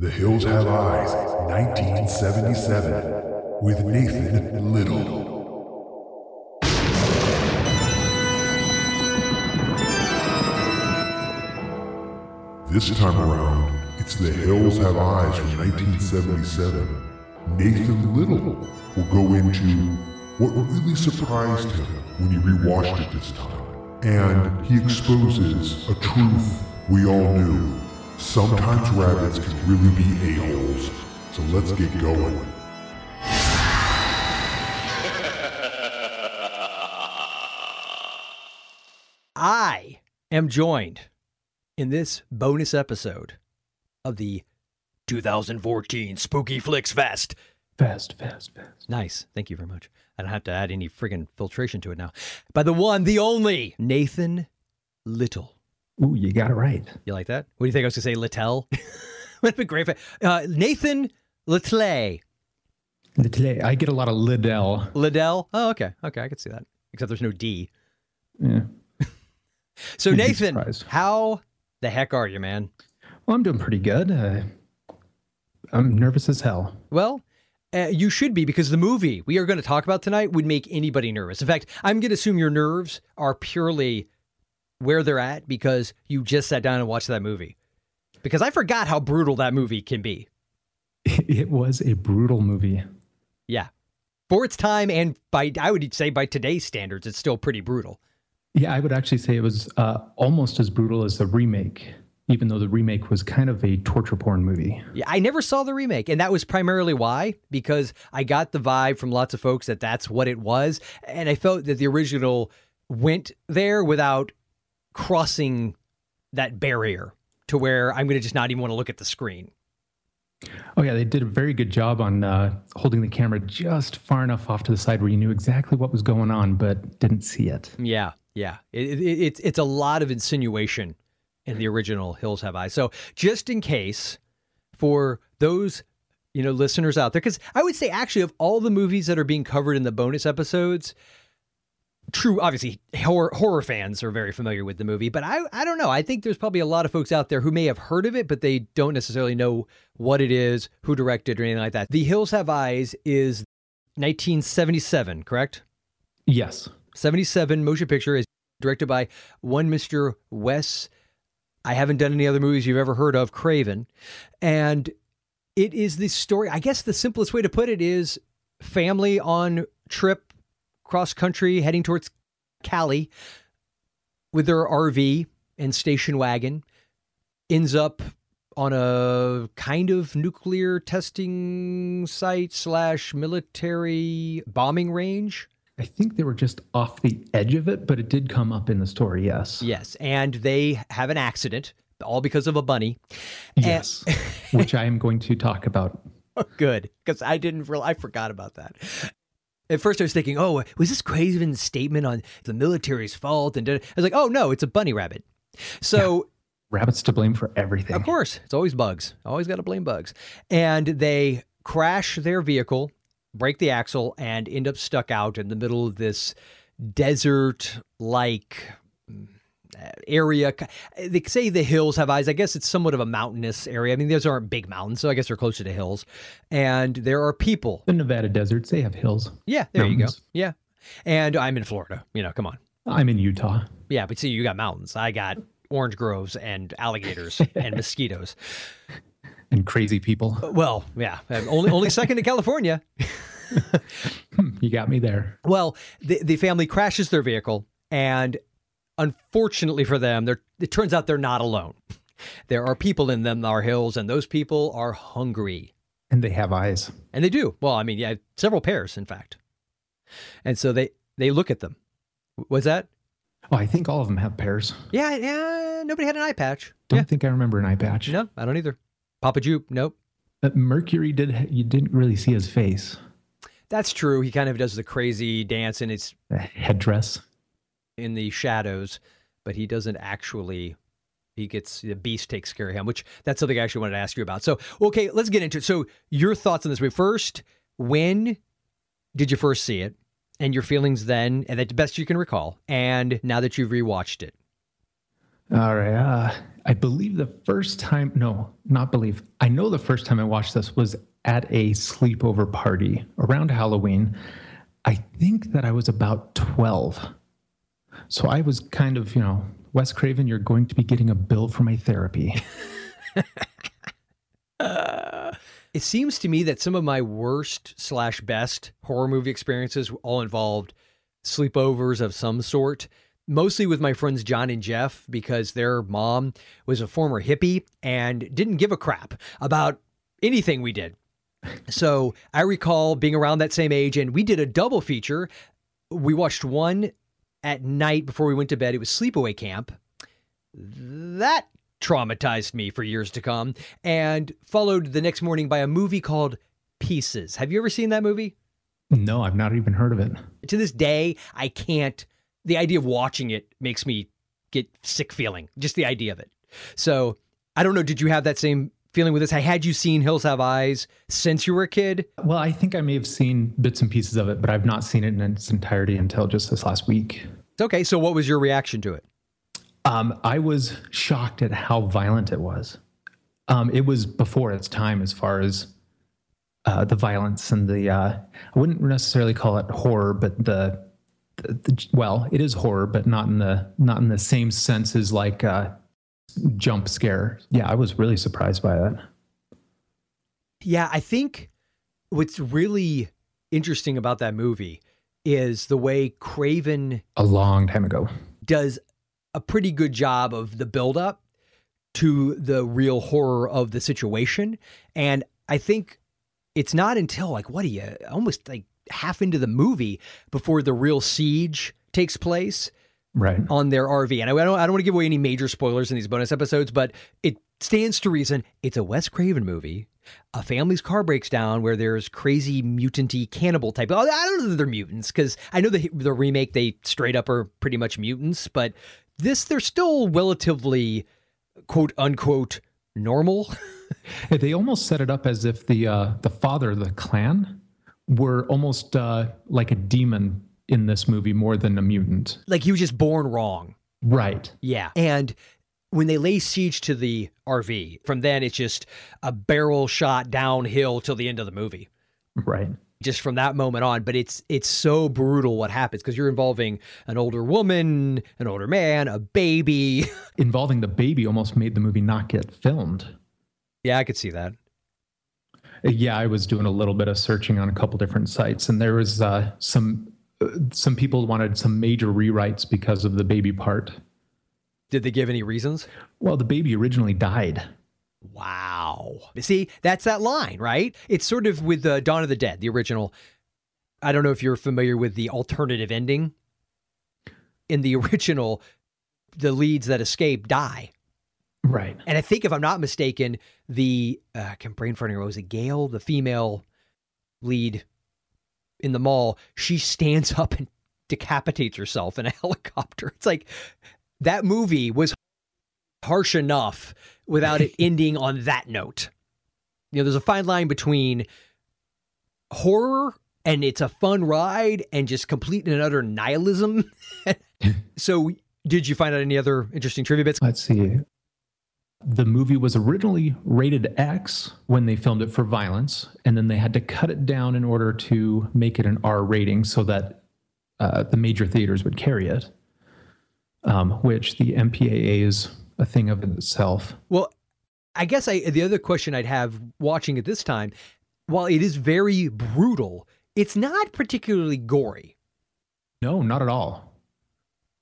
The Hills Have Eyes, 1977, with Nathan Little. This time around, it's The Hills Have Eyes from 1977. Nathan Little will go into what really surprised him when he rewatched it this time. And he exposes a truth we all knew. Sometimes rabbits can really be a-holes. So let's get going. I am joined in this bonus episode of the 2014 Spooky Flix Fest. Fast, fast, fast. Nice. Thank you very much. I don't have to add any friggin' filtration to it now. By the one, the only, Nathan Little. Ooh, you got it right. You like that? What do you think I was going to say? Littell? Would have been great. Uh, Nathan Little. The I get a lot of Liddell. Liddell? Oh, okay. Okay, I could see that. Except there's no D. Yeah. So, You'd Nathan, how the heck are you, man? Well, I'm doing pretty good. Uh, I'm nervous as hell. Well, uh, you should be because the movie we are going to talk about tonight would make anybody nervous. In fact, I'm going to assume your nerves are purely where they're at because you just sat down and watched that movie. Because I forgot how brutal that movie can be. It was a brutal movie. Yeah. For its time and by I would say by today's standards, it's still pretty brutal. Yeah, I would actually say it was uh, almost as brutal as the remake, even though the remake was kind of a torture porn movie. Yeah, I never saw the remake, and that was primarily why because I got the vibe from lots of folks that that's what it was, and I felt that the original went there without crossing that barrier to where I'm going to just not even want to look at the screen. Oh yeah, they did a very good job on uh, holding the camera just far enough off to the side where you knew exactly what was going on, but didn't see it. Yeah, yeah, it, it, it's it's a lot of insinuation in the original Hills Have Eyes. So just in case for those you know listeners out there, because I would say actually of all the movies that are being covered in the bonus episodes, true obviously horror horror fans are very familiar with the movie, but I I don't know. I think there's probably a lot of folks out there who may have heard of it, but they don't necessarily know what it is, who directed, or anything like that. The Hills Have Eyes is 1977, correct? Yes. 77 motion picture is directed by one Mr. Wes. I haven't done any other movies you've ever heard of, Craven. And it is the story, I guess the simplest way to put it is family on trip cross country heading towards Cali with their RV and station wagon ends up on a kind of nuclear testing site slash military bombing range. I think they were just off the edge of it, but it did come up in the story, yes. Yes, and they have an accident, all because of a bunny. Yes. Which I am going to talk about. Good, because I didn't real I forgot about that. At first, I was thinking, "Oh, was this Craven's statement on the military's fault?" And I was like, "Oh no, it's a bunny rabbit." So, Rabbits to blame for everything. of course, it's always bugs. Always got to blame bugs. And they crash their vehicle, break the axle, and end up stuck out in the middle of this desert-like area. They say the hills have eyes. I guess it's somewhat of a mountainous area. I mean, those aren't big mountains, so I guess they're closer to hills. And there are people. The Nevada deserts, they have hills. Yeah, there you go. Yeah. And I'm in Florida. You know, come on. I'm in Utah. Yeah, but see, you got mountains. I got orange groves and alligators and mosquitoes. And crazy people. Uh, well, yeah, only only second to California. You got me there. Well, the the family crashes their vehicle, and unfortunately for them, they're, it turns out they're not alone. There are people in them, our hills, and those people are hungry. And they have eyes. And they do. Well, I mean, yeah, several pairs, in fact. And so they they look at them. Was that? Oh, I think all of them have pairs. Yeah, yeah. Nobody had an eye patch. Don't yeah. think I remember an eye patch. No, I don't either. Papa Jupe, nope. But Mercury did. You didn't really see his face. That's true. He kind of does the crazy dance, and it's The headdress. In the shadows, but he doesn't actually. He gets the beast takes care of him, which that's something I actually wanted to ask you about. So, okay, let's get into it. So, your thoughts on this movie first? When did you first see it, and your feelings then, and the best you can recall, and now that you've rewatched it? All right. Uh, I believe the first time, no, not believe. I know the first time I watched this was at a sleepover party around Halloween. I think that I was about 12. So I was kind of, you know, Wes Craven, you're going to be getting a bill for my therapy. uh, it seems to me that some of my worst slash best horror movie experiences all involved sleepovers of some sort mostly with my friends John and Jeff because their mom was a former hippie and didn't give a crap about anything we did. So I recall being around that same age and we did a double feature. We watched one at night before we went to bed. It was Sleepaway Camp. That traumatized me for years to come and followed the next morning by a movie called Pieces. Have you ever seen that movie? No, I've not even heard of it. To this day, I can't. The idea of watching it makes me get sick feeling, just the idea of it. So I don't know. Did you have that same feeling with this? I Had you seen Hills Have Eyes since you were a kid? Well, I think I may have seen bits and pieces of it, but I've not seen it in its entirety until just this last week. Okay. So what was your reaction to it? Um, I was shocked at how violent it was. Um, it was before its time as far as uh, the violence and the, uh, I wouldn't necessarily call it horror, but the, the, the, well, it is horror, but not in the, not in the same sense as like uh, jump scare. Yeah, I was really surprised by that. Yeah, I think what's really interesting about that movie is the way Craven a long time ago does a pretty good job of the buildup to the real horror of the situation. And I think it's not until like what are you almost like half into the movie before the real siege takes place right on their RV. And I don't I don't want to give away any major spoilers in these bonus episodes, but it stands to reason it's a Wes Craven movie. A family's car breaks down where there's crazy mutanty cannibal type. I don't know that they're mutants because I know the the remake they straight up are pretty much mutants, but this they're still relatively quote unquote normal. they almost set it up as if the uh, the father of the clan were almost uh, like a demon in this movie more than a mutant. Like he was just born wrong. Right. Yeah. And when they lay siege to the RV, from then it's just a barrel shot downhill till the end of the movie. Right just from that moment on but it's it's so brutal what happens because you're involving an older woman an older man a baby involving the baby almost made the movie not get filmed yeah i could see that yeah i was doing a little bit of searching on a couple different sites and there was uh, some some people wanted some major rewrites because of the baby part did they give any reasons well the baby originally died Wow. See, that's that line, right? It's sort of with uh, Dawn of the Dead, the original. I don't know if you're familiar with the alternative ending. In the original, the leads that escape die. Right. And I think, if I'm not mistaken, the uh, I can brain farting. Was it Gail, the female lead in the mall? She stands up and decapitates herself in a helicopter. It's like that movie was harsh enough without it ending on that note. You know, there's a fine line between horror and it's a fun ride and just complete and utter nihilism. so, did you find out any other interesting trivia bits? Let's see. The movie was originally rated X when they filmed it for violence, and then they had to cut it down in order to make it an R rating so that uh, the major theaters would carry it, um, which the MPAA is a thing of itself. Well, I guess I the other question I'd have watching it this time, while it is very brutal, it's not particularly gory. No, not at all.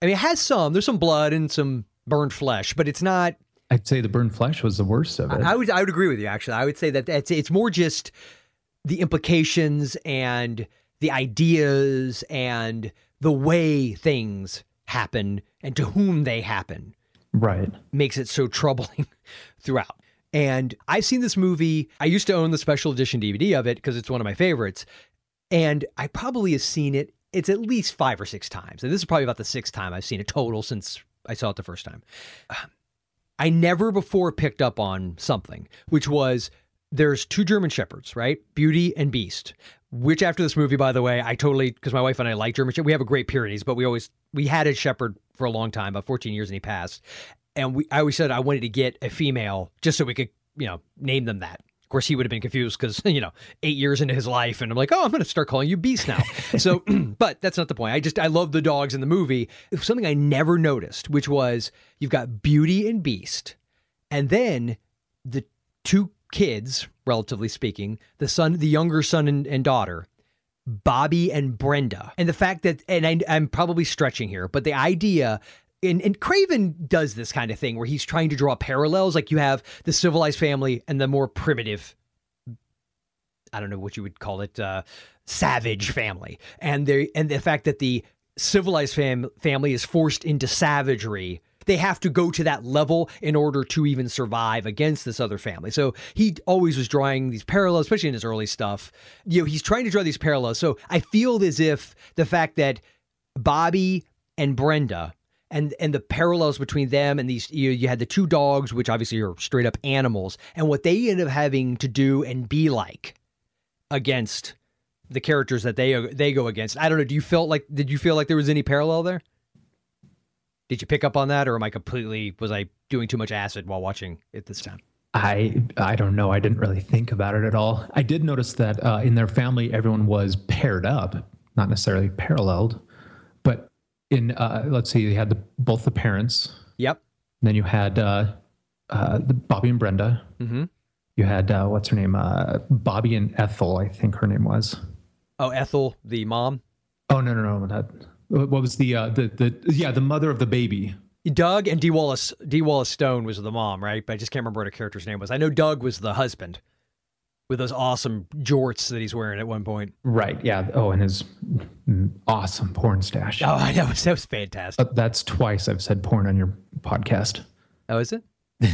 I mean, it has some. There's some blood and some burned flesh, but it's not. I'd say the burned flesh was the worst of it. I would I would agree with you. Actually, I would say that it's it's more just the implications and the ideas and the way things happen and to whom they happen right. makes it so troubling throughout. And i've seen this movie. I used to own the special edition dvd of it because it's one of my favorites. And i probably have seen it it's at least five or six times. And this is probably about the sixth time i've seen it total since i saw it the first time i never before picked up on something which was there's two german shepherds right beauty and beast which after this movie by the way i totally because my wife and i like german shepherds we have a great pyrenees but we always we had a shepherd for a long time, about 14 years, and he passed. and we I always said I wanted to get a female just so we could you know name them that. Of course, he would have been confused because you know eight years into his life, and I'm like, oh, I'm going to start calling you Beast now. so, but that's not the point. I just I love the dogs in the movie. It was something I never noticed, which was you've got Beauty and Beast, and then the two kids, relatively speaking, the son, the younger son and, and daughter, Bobby and Brenda. And the fact that, and I, I'm probably stretching here, but the idea and, and Craven does this kind of thing where he's trying to draw parallels. Like you have the civilized family and the more primitive, I don't know what you would call it, uh, savage family, and the and the fact that the civilized fam- family is forced into savagery. They have to go to that level in order to even survive against this other family. So he always was drawing these parallels, especially in his early stuff. You know, he's trying to draw these parallels. So I feel as if the fact that Bobby and Brenda and and the parallels between them and these you, you had the two dogs which obviously are straight up animals and what they end up having to do and be like against the characters that they they go against i don't know do you feel like did you feel like there was any parallel there did you pick up on that or am i completely was i doing too much acid while watching it this time I I don't know. I didn't really think about it at all. I did notice that uh, in their family, everyone was paired up, not necessarily paralleled in uh, let's see, you had the, both the parents. Yep. Then you had uh, uh, the Bobby and Brenda. Mm-hmm. You had uh, what's her name? Uh, Bobby and Ethel, I think her name was. Oh, Ethel, the mom. Oh no no no! That what was the uh, the the yeah the mother of the baby. Doug and Dee Wallace Dee Wallace Stone was the mom, right? But I just can't remember what her character's name was. I know Doug was the husband with those awesome jorts that he's wearing at one point. Right. Yeah. Oh, and his awesome porn stash. Oh, I know. That was fantastic. Uh, that's twice I've said porn on your podcast. Oh, is it?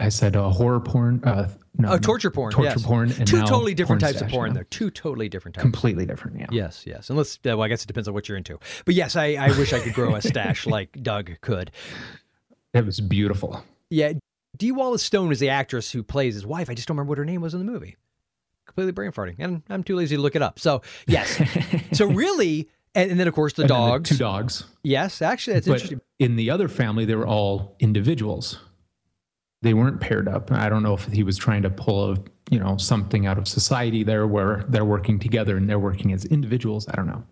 I said uh, horror porn. Uh, no, oh, torture porn. Torture yes. porn. two totally different types stash, of porn. Yeah. They're two totally different types. Completely different. Yeah. Yes. Yes. Unless, uh, well, I guess it depends on what you're into. But yes, I, I wish I could grow a stash like Doug could. It was beautiful. Yeah. Dee Wallace Stone is the actress who plays his wife. I just don't remember what her name was in the movie completely brain farting, and I'm too lazy to look it up. So yes, so really, and, and, then of course the and dogs, the two dogs. Yes, actually, that's but interesting. In the other family, they were all individuals. They weren't paired up. I don't know if he was trying to pull a you know something out of society there where they're working together and they're working as individuals. I don't know.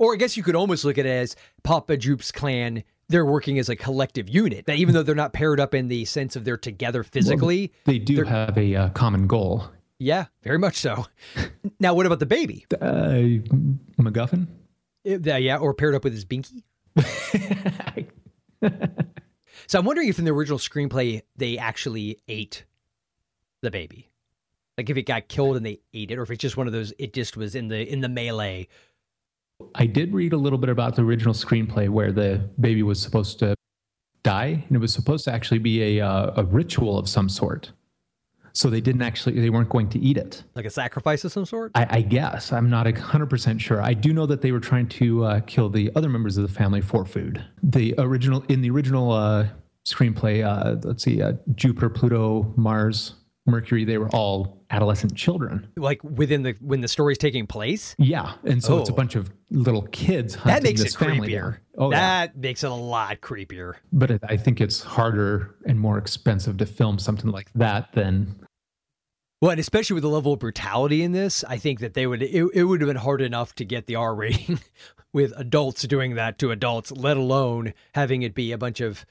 Or I guess you could almost look at it as Papa Jupe's clan they're working as a collective unit. That even though they're not paired up in the sense of they're together physically, well, they do have a uh, common goal. Yeah, very much so. now, what about the baby? Uh, MacGuffin? Uh, yeah, or paired up with his binky? so I'm wondering if in the original screenplay they actually ate the baby. Like if it got killed and they ate it, or if it's just one of those, it just was in the in the melee. I did read a little bit about the original screenplay where the baby was supposed to die, and it was supposed to actually be a uh, a ritual of some sort. So they didn't actually, they weren't going to eat it. Like a sacrifice of some sort? I, I guess. I'm not 100% sure. I do know that they were trying to uh, kill the other members of the family for food. The original, in the original uh, screenplay, uh, let's see, uh, Jupiter, Pluto, Mars, Mercury, they were all adolescent children. Like within the when the story's taking place? Yeah. And so oh. it's a oh. bunch of little kids Hunting oh, That makes it creepier. Oh, that yeah. makes it a lot creepier. But it, I think it's harder and more expensive to film something like that than well, and especially with the level of brutality in this, I think that they would it, it would have been hard enough to get the R rating with adults doing that to adults, let alone having it be a bunch of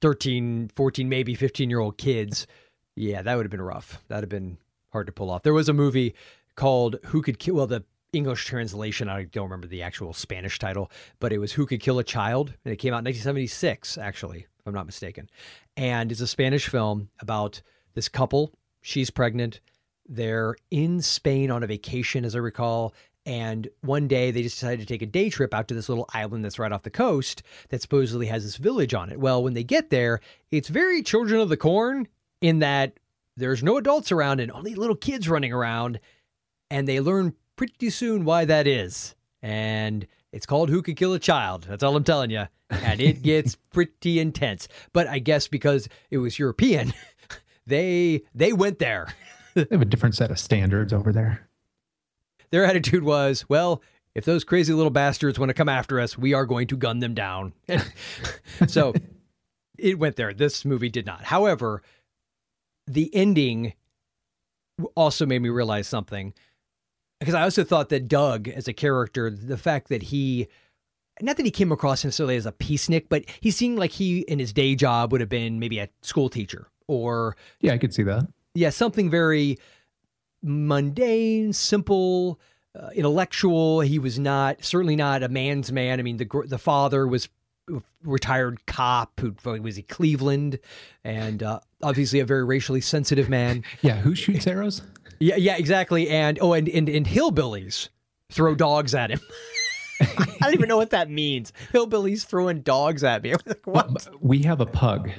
13, 14, maybe 15 year old kids. Yeah, that would have been rough. That'd have been hard to pull off. There was a movie called Who Could Kill well the English translation, I don't remember the actual Spanish title, but it was Who Could Kill a Child and it came out in 1976 actually, if I'm not mistaken. And it's a Spanish film about this couple She's pregnant. They're in Spain on a vacation, as I recall. And one day they just decided to take a day trip out to this little island that's right off the coast that supposedly has this village on it. Well, when they get there, it's very children of the corn in that there's no adults around and only little kids running around. And they learn pretty soon why that is. And it's called Who Could Kill a Child. That's all I'm telling you. And it gets pretty intense. But I guess because it was European, they they went there. they have a different set of standards over there. Their attitude was, well, if those crazy little bastards want to come after us, we are going to gun them down. so it went there. This movie did not. However, the ending also made me realize something because I also thought that Doug, as a character, the fact that he, not that he came across necessarily as a peacenik, but he seemed like he, in his day job, would have been maybe a school teacher or. Yeah, I could see that. Yeah, something very mundane, simple, uh, intellectual. He was not, certainly not a man's man. I mean, the, the father was retired cop who was he Cleveland, and uh, obviously a very racially sensitive man. Yeah, who shoots arrows? Yeah, yeah, exactly. And oh, and and, and hillbillies throw dogs at him. I don't even know what that means. Hillbillies throwing dogs at me. Like, what? We have a pug,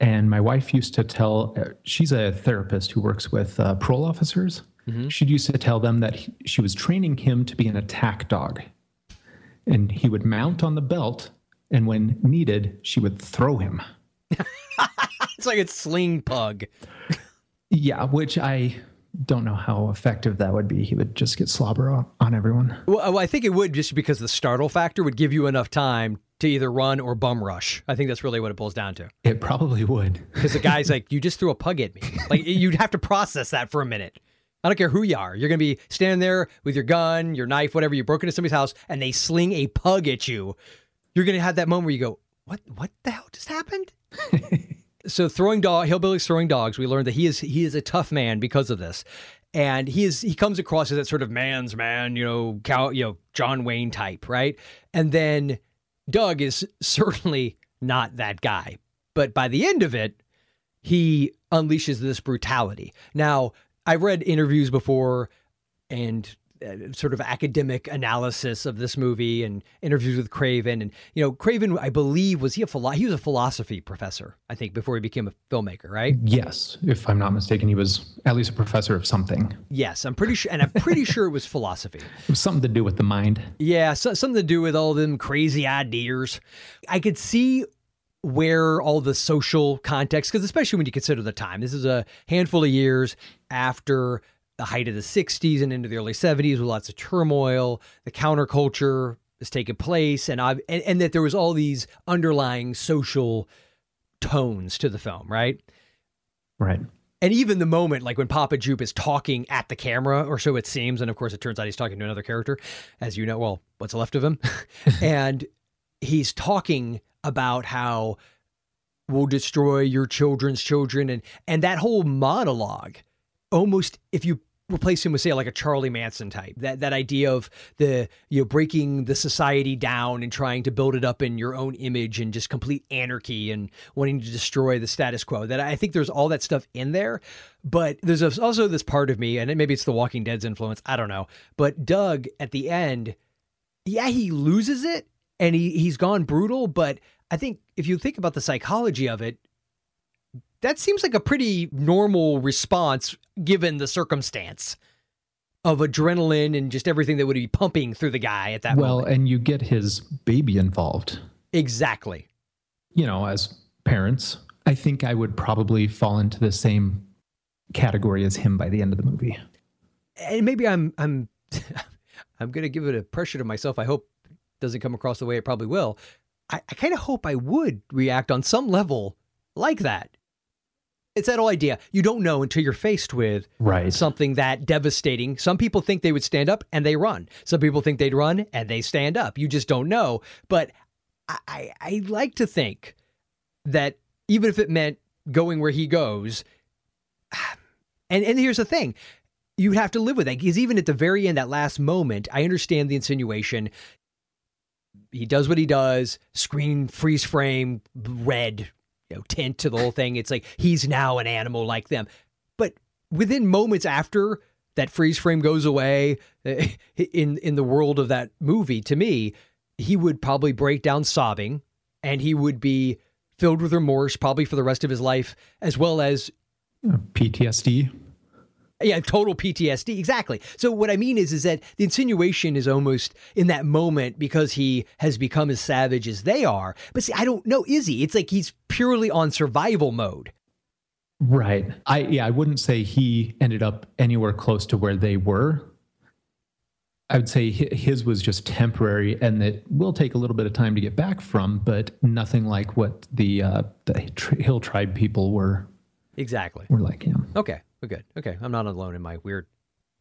and my wife used to tell. Uh, she's a therapist who works with uh, parole officers. Mm-hmm. She used to tell them that he, she was training him to be an attack dog, and he would mount on the belt, and when needed, she would throw him. It's like a sling pug. yeah, which I don't know how effective that would be. He would just get slobber on, on everyone. Well, I think it would just because the startle factor would give you enough time to either run or bum rush. I think that's really what it boils down to. It probably would. Because the guy's like, you just threw a pug at me. Like, you'd have to process that for a minute. I don't care who you are. You're going to be standing there with your gun, your knife, whatever. You broke into somebody's house and they sling a pug at you. You're going to have that moment where you go, what, what the hell just happened? so throwing dog hillbillies throwing dogs we learned that he is he is a tough man because of this. And he is he comes across as that sort of man's man you know cow you know john wayne type right? And then doug is certainly not that guy. But by the end of it he unleashes this brutality. Now i've read interviews before and uh, sort of academic analysis of this movie and interviews with Craven. And you know, Craven, I believe, was he a philo- he was a philosophy professor, I think, before he became a filmmaker, right? Yes, if I'm not mistaken, he was at least a professor of something. Yes, I'm pretty sure, and I'm pretty sure it was philosophy. It was something to do with the mind. Yeah, so, something to do with all them crazy ideas. I could see where all the social context, because especially when you consider the time, this is a handful of years after the height of the 60s and into the early 70s with lots of turmoil. The counterculture has taken place, and, I've, and, and that there was all these underlying social tones to the film, right? Right. And even the moment, like when Papa Jupe is talking at the camera, or so it seems, and of course it turns out he's talking to another character, as you know, well, what's left of him. and he's talking about how we'll destroy your children's children and and that whole monologue almost if you replace him with say like a Charlie Manson type. That that idea of the you know breaking the society down and trying to build it up in your own image and just complete anarchy and wanting to destroy the status quo. That I think there's all that stuff in there, but there's also this part of me and maybe it's the Walking Dead's influence, I don't know. But Doug at the end, yeah, he loses it and he he's gone brutal, but I think if you think about the psychology of it, that seems like a pretty normal response given the circumstance of adrenaline and just everything that would be pumping through the guy at that well, moment. and you get his baby involved. Exactly. You know, as parents, I think I would probably fall into the same category as him by the end of the movie. And maybe I'm I'm I'm going to give it a pressure to myself. I hope it doesn't come across the way it probably will. I, I kind of hope I would react on some level like that it's that whole idea. You don't know until you're faced with right. something that devastating. Some people think they would stand up and they run. Some people think they'd run and they stand up. You just don't know. But I, I, I like to think that even if it meant going where he goes, and, and here's the thing you'd have to live with that because even at the very end, that last moment, I understand the insinuation. He does what he does, screen freeze frame, red, know, tint to the whole thing. It's like he's now an animal like them. But within moments after that freeze frame goes away in in the world of that movie, to me, he would probably break down sobbing and he would be filled with remorse probably for the rest of his life as well as PTSD. Yeah, total PTSD. Exactly. So what I mean is is that the insinuation is almost in that moment because he has become as savage as they are. But see, I don't know, is he? It's like he's purely on survival mode. Right. I yeah, I wouldn't say he ended up anywhere close to where they were. I would say his was just temporary, and that will take a little bit of time to get back from, but nothing like what the uh, the Hill tribe people were Exactly. were like. Yeah. Okay, we're good. Okay, I'm not alone in my weird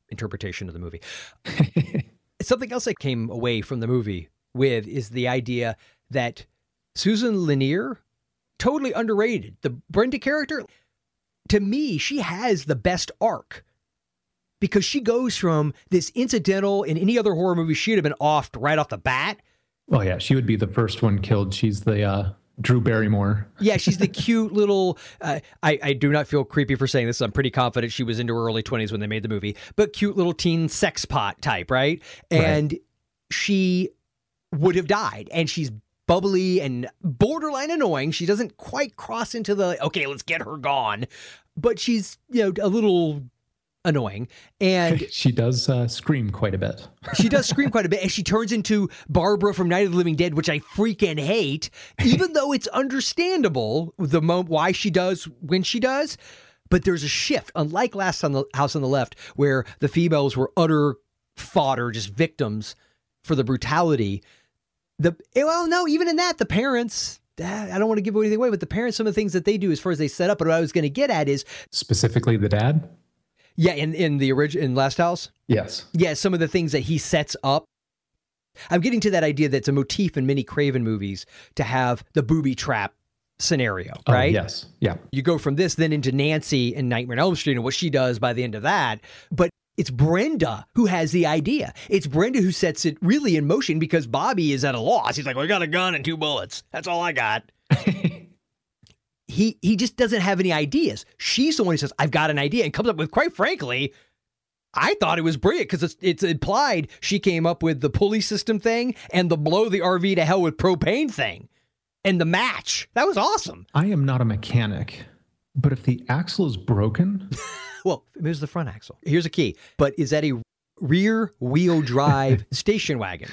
interpretation of the movie. Something else I came away from the movie with is the idea that Susan Lanier, totally underrated. The Brenda character, to me, she has the best arc because she goes from this incidental in any other horror movie, she'd have been offed right off the bat. Oh yeah, she would be the first one killed. She's the uh, Drew Barrymore. Yeah, she's the cute little. Uh, I I do not feel creepy for saying this. I'm pretty confident she was into her early 20s when they made the movie, but cute little teen sex pot type, right? And she would have died, and she's bubbly and borderline annoying. She doesn't quite cross into the okay, let's get her gone, but she's you know a little annoying and She does uh, scream quite a bit. she does scream quite a bit and she turns into Barbara from Night of the Living Dead, which I freaking hate, even though it's understandable the mo- why she does when she does. But there's a shift, unlike last on the house on the left, where the females were utter fodder, just victims for the brutality. The well, no, even in that, the parents. ah, I don't want to give anything away, but the parents, some of the things that they do as far as they set up. But what I was going to get at is, Specifically, the dad. Yeah, in in the original in Last House, Yes. yeah, some of the things that he sets up. I'm getting to that idea that's a motif in many Craven movies to have the booby trap scenario, Oh, right? yes. Yeah. You go from this then into Nancy in Nightmare on Elm Street and what she does by the end of that. But it's Brenda who has the idea. It's Brenda who sets it really in motion because Bobby is at a loss. He's like, well, I got a gun and two bullets. That's all I got. he he just doesn't have any ideas. She's the one who says, "I've got an idea," and comes up with, quite frankly, I thought it was brilliant because it's it's implied she came up with the pulley system thing and the blow the RV to hell with propane thing, and the match. That was awesome. I am not a mechanic, but if the axle is broken, Well, it was the front axle. Here's a key, but is that a rear wheel drive station wagon?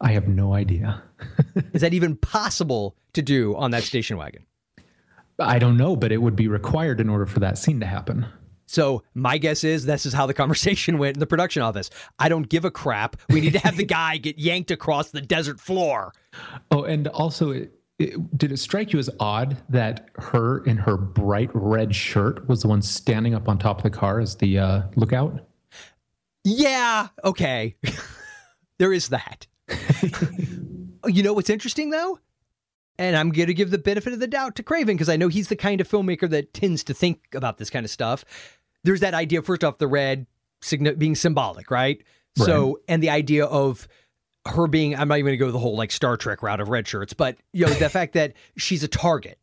I have no idea. Is that even possible to do on that station wagon? I don't know, but it would be required in order for that scene to happen. So my guess is this is how the conversation went in the production office. I don't give a crap. We need to have the guy get yanked across the desert floor. Oh, and also, it, it, did it strike you as odd that her in her bright red shirt was the one standing up on top of the car as the uh, lookout? Yeah, okay. there is that. you know what's interesting though? And I'm going to give the benefit of the doubt to Craven because I know he's the kind of filmmaker that tends to think about this kind of stuff. There's that idea, first off, the red being symbolic, right? So, and the idea of her being, I'm not even going to go the whole like Star Trek route of red shirts, but, you know, the fact that she's a target.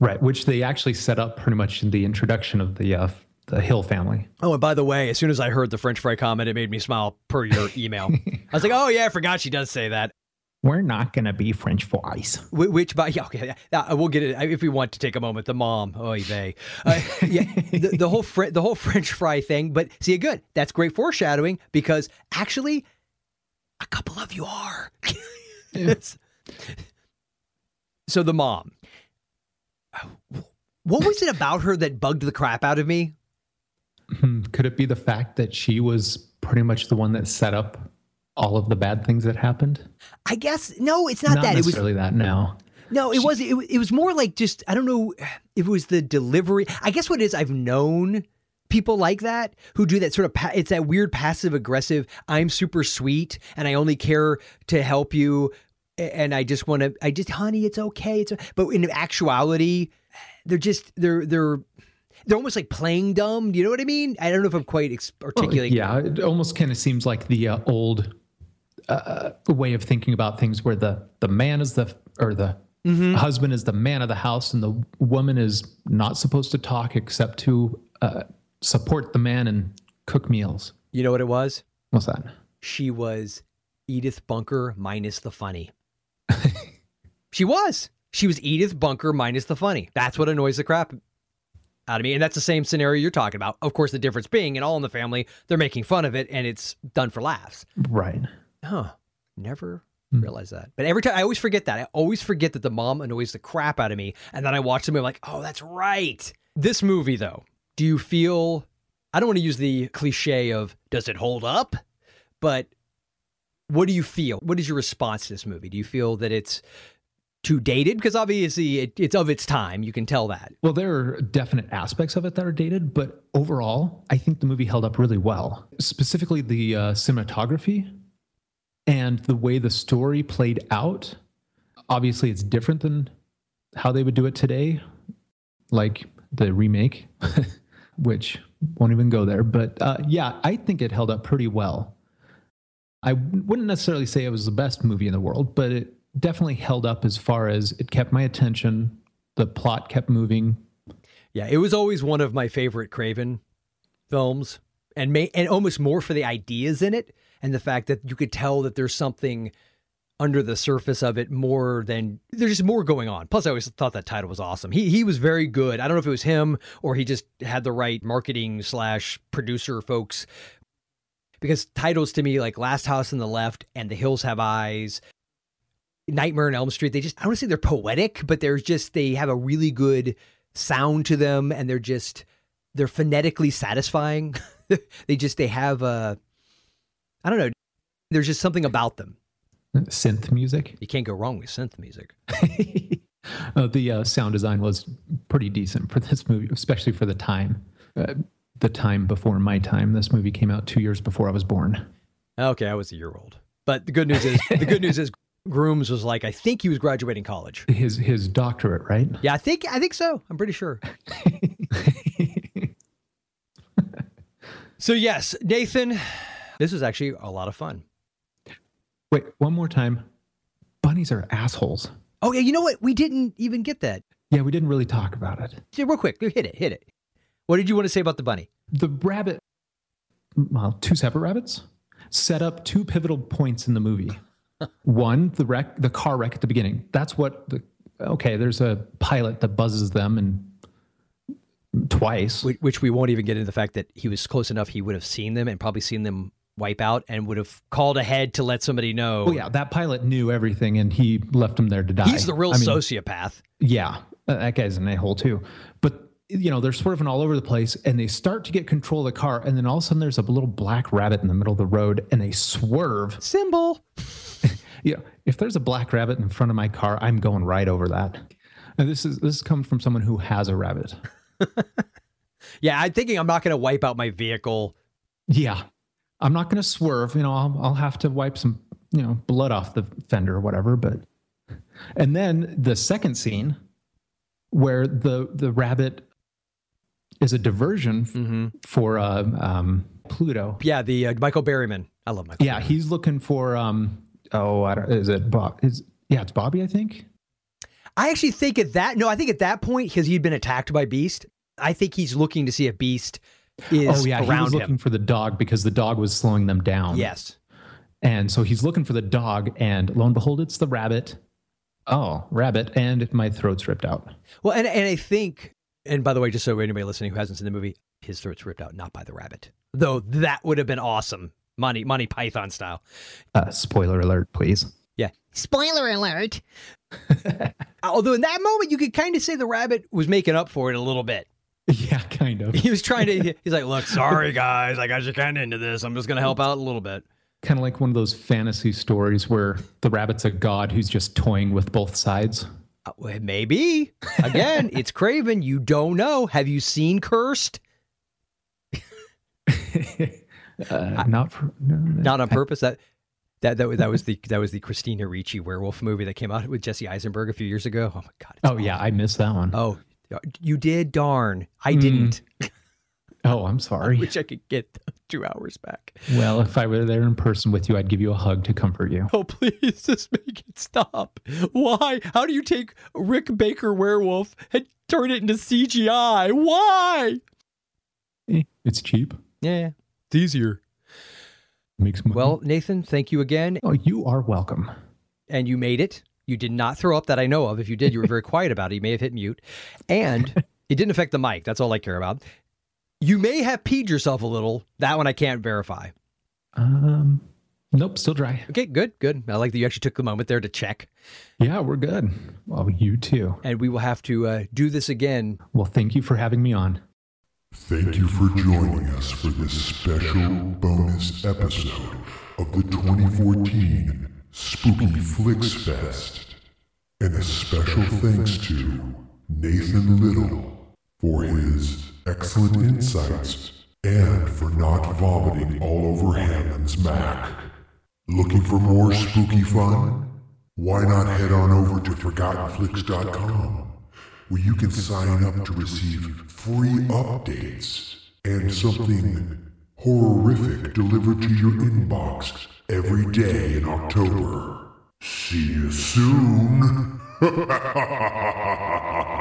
Right, which they actually set up pretty much in the introduction of the uh, the Hill family. Oh, and by the way, as soon as I heard the French fry comment, it made me smile per your email. I was like, oh, yeah, I forgot she does say that. We're not going to be French fries. Wh- Which, by yeah, okay, yeah, uh, we'll get it if we want to take a moment. The mom, oh, they, uh, yeah, the, the whole Fre- the whole French fry thing. But see, good, that's great foreshadowing because actually, a couple of you are. It's- so the mom, what was it about her that bugged the crap out of me? Hmm, Could it be the fact that she was pretty much the one that set up all of the bad things that happened? I guess no, it's not, that. It was necessarily that. No. No, it was it, it was more like just I don't know if it was the delivery. I guess what it is I've known people like that who do that sort of pa- it's that weird passive aggressive I'm super sweet and I only care to help you and I just want to I just honey it's okay it's o-" but in actuality they're just they're they're they're almost like playing dumb. Do you know what I mean? I don't know if I'm quite ex- Well, yeah, it almost kind of seems like the uh, old uh, way of thinking about things, where the the man is the or the Mm-hmm. husband is the man of the house, and the woman is not supposed to talk except to uh, support the man and cook meals. You know what it was? What's that? she was Edith Bunker minus the funny. she was. She was Edith Bunker minus the funny. That's what annoys the crap out of me. And that's the same scenario you're talking about. Of course, the difference being in All in the Family, they're making fun of it and it's done for laughs. Right. Huh. Never realized that. But every time, I always forget that. I always forget that the mom annoys the crap out of me. And then I watch the movie, I'm like, oh, that's right. This movie, though, do you feel, I don't want to use the cliche of, does it hold up? but what do you feel? What is your response to this movie? Do you feel that it's too dated? Because obviously it, it's of its time. You can tell that. Well, there are definite aspects of it that are dated, but overall, I think the movie held up really well. Specifically, the uh, cinematography and the way the story played out. Obviously, it's different than how they would do it today, like the remake, which won't even go there. But uh, yeah, I think it held up pretty well. I wouldn't necessarily say it was the best movie in the world, but it definitely held up as far as it kept my attention. The plot kept moving. Yeah, it was always one of my favorite Craven films, and may, and almost more for the ideas in it and the fact that you could tell that there's something under the surface of it more than there's just more going on. Plus, I always thought that title was awesome. He he was very good. I don't know if it was him or he just had the right marketing slash producer folks. Because titles to me like Last House on the Left and The Hills Have Eyes, Nightmare on Elm Street, they just I don't say they're poetic, but they're just they have a really good sound to them and they're just they're phonetically satisfying. they just they have a I don't know. There's just something about them. Synth music. You can't go wrong with synth music. uh, the uh, sound design was pretty decent for this movie, especially for the time. Uh, the time before my time. This movie came out two years before I was born. Okay, I was a year old. But the good news is the good news is Grooms was like I think he was graduating college. His his doctorate, right? Yeah, I think I think so. I'm pretty sure. so yes, Nathan, this was actually a lot of fun. Wait, one more time. Bunnies are assholes. Oh yeah, you know what? We didn't even get that. Yeah, we didn't really talk about it. Yeah, real quick, hit it, hit it. What did you want to say about the bunny? The rabbit, well, two separate rabbits, set up two pivotal points in the movie. One, the wreck, the car wreck at the beginning. That's what the okay. There's a pilot that buzzes them and twice. Which, which we won't even get into the fact that he was close enough. He would have seen them and probably seen them wipe out and would have called ahead to let somebody know. Oh yeah, that pilot knew everything and he left him there to die. He's the real I mean, sociopath. Yeah, that guy's an a-hole too. But you know, they're swerving all over the place and they start to get control of the car and then all of a sudden there's a little black rabbit in the middle of the road and they swerve. Symbol. Yeah, if there's a black rabbit in front of my car, I'm going right over that. And this is this comes from someone who has a rabbit. Yeah, I'm thinking I'm not going to wipe out my vehicle. Yeah. I'm not going to swerve, you know, I'll, I'll have to wipe some, you know, blood off the fender or whatever, but and then the second scene where the the rabbit is a diversion Mm-hmm. for uh, um, Pluto. Yeah, the uh, Michael Berryman. I love Michael. Yeah, he's looking for um oh, I don't, is it Bob? Is yeah, it's Bobby, I think. I actually think at that no, I think at that point because he'd been attacked by Beast. I think he's looking to see if Beast is oh yeah, he around was looking him. for the dog because the dog was slowing them down. Yes. And so he's looking for the dog, and lo and behold, it's the rabbit. Oh, rabbit, and my throat's ripped out. Well, and and I think, and by the way, just so anybody listening who hasn't seen the movie, his throat's ripped out, not by the rabbit. Though that would have been awesome, Monty Monty Python style. Uh, spoiler alert, please. Yeah. Spoiler alert. Although in that moment, you could kind of say the rabbit was making up for it a little bit. Yeah, kind of. He was trying to. He's like, "Look, sorry guys, I got you kind of into this. I'm just gonna help out a little bit." kind of like one of those fantasy stories where the rabbit's a god who's just toying with both sides. Uh, well, maybe again, it's Craven. You don't know. Have you seen Cursed? uh, not for no, no. Not on purpose. That that that was that was the that was the Christina Ricci werewolf movie that came out with Jesse Eisenberg a few years ago. Oh my god. Oh yeah, I missed that one. Oh, you did? Darn. I Mm. didn't. Oh, I'm I sorry. wish I could get two hours back. Well, if I were there in person with you, I'd give you a hug to comfort you. Oh, please just make it stop. Why? How do you take Rick Baker werewolf and turn it into CGI? Why? Eh, It's cheap. Yeah, it's easier. Makes money. Well, Nathan, thank you again. oh, you are welcome. And you made it. You did not throw up that I know of. If you did, you were very quiet about it. You may have hit mute. And it didn't affect the mic. That's all I care about. You may have peed yourself a little. That one I can't verify. Um, nope, still dry. Okay, good, good. I like that you actually took the moment there to check. Yeah, we're good. Well, you too. And we will have to uh, do this again. Well, thank you for having me on. Thank you for joining us for this special bonus episode of the 2014 Spooky Flix Fest. And a special thanks to Nathan Little for his excellent insights and for not vomiting all over Hammond's Mac. Looking for more spooky fun? Why not head on over to ForgottenFlix.com, where you can sign up to receive free updates and something horrific delivered to your inbox every day in October. See you soon!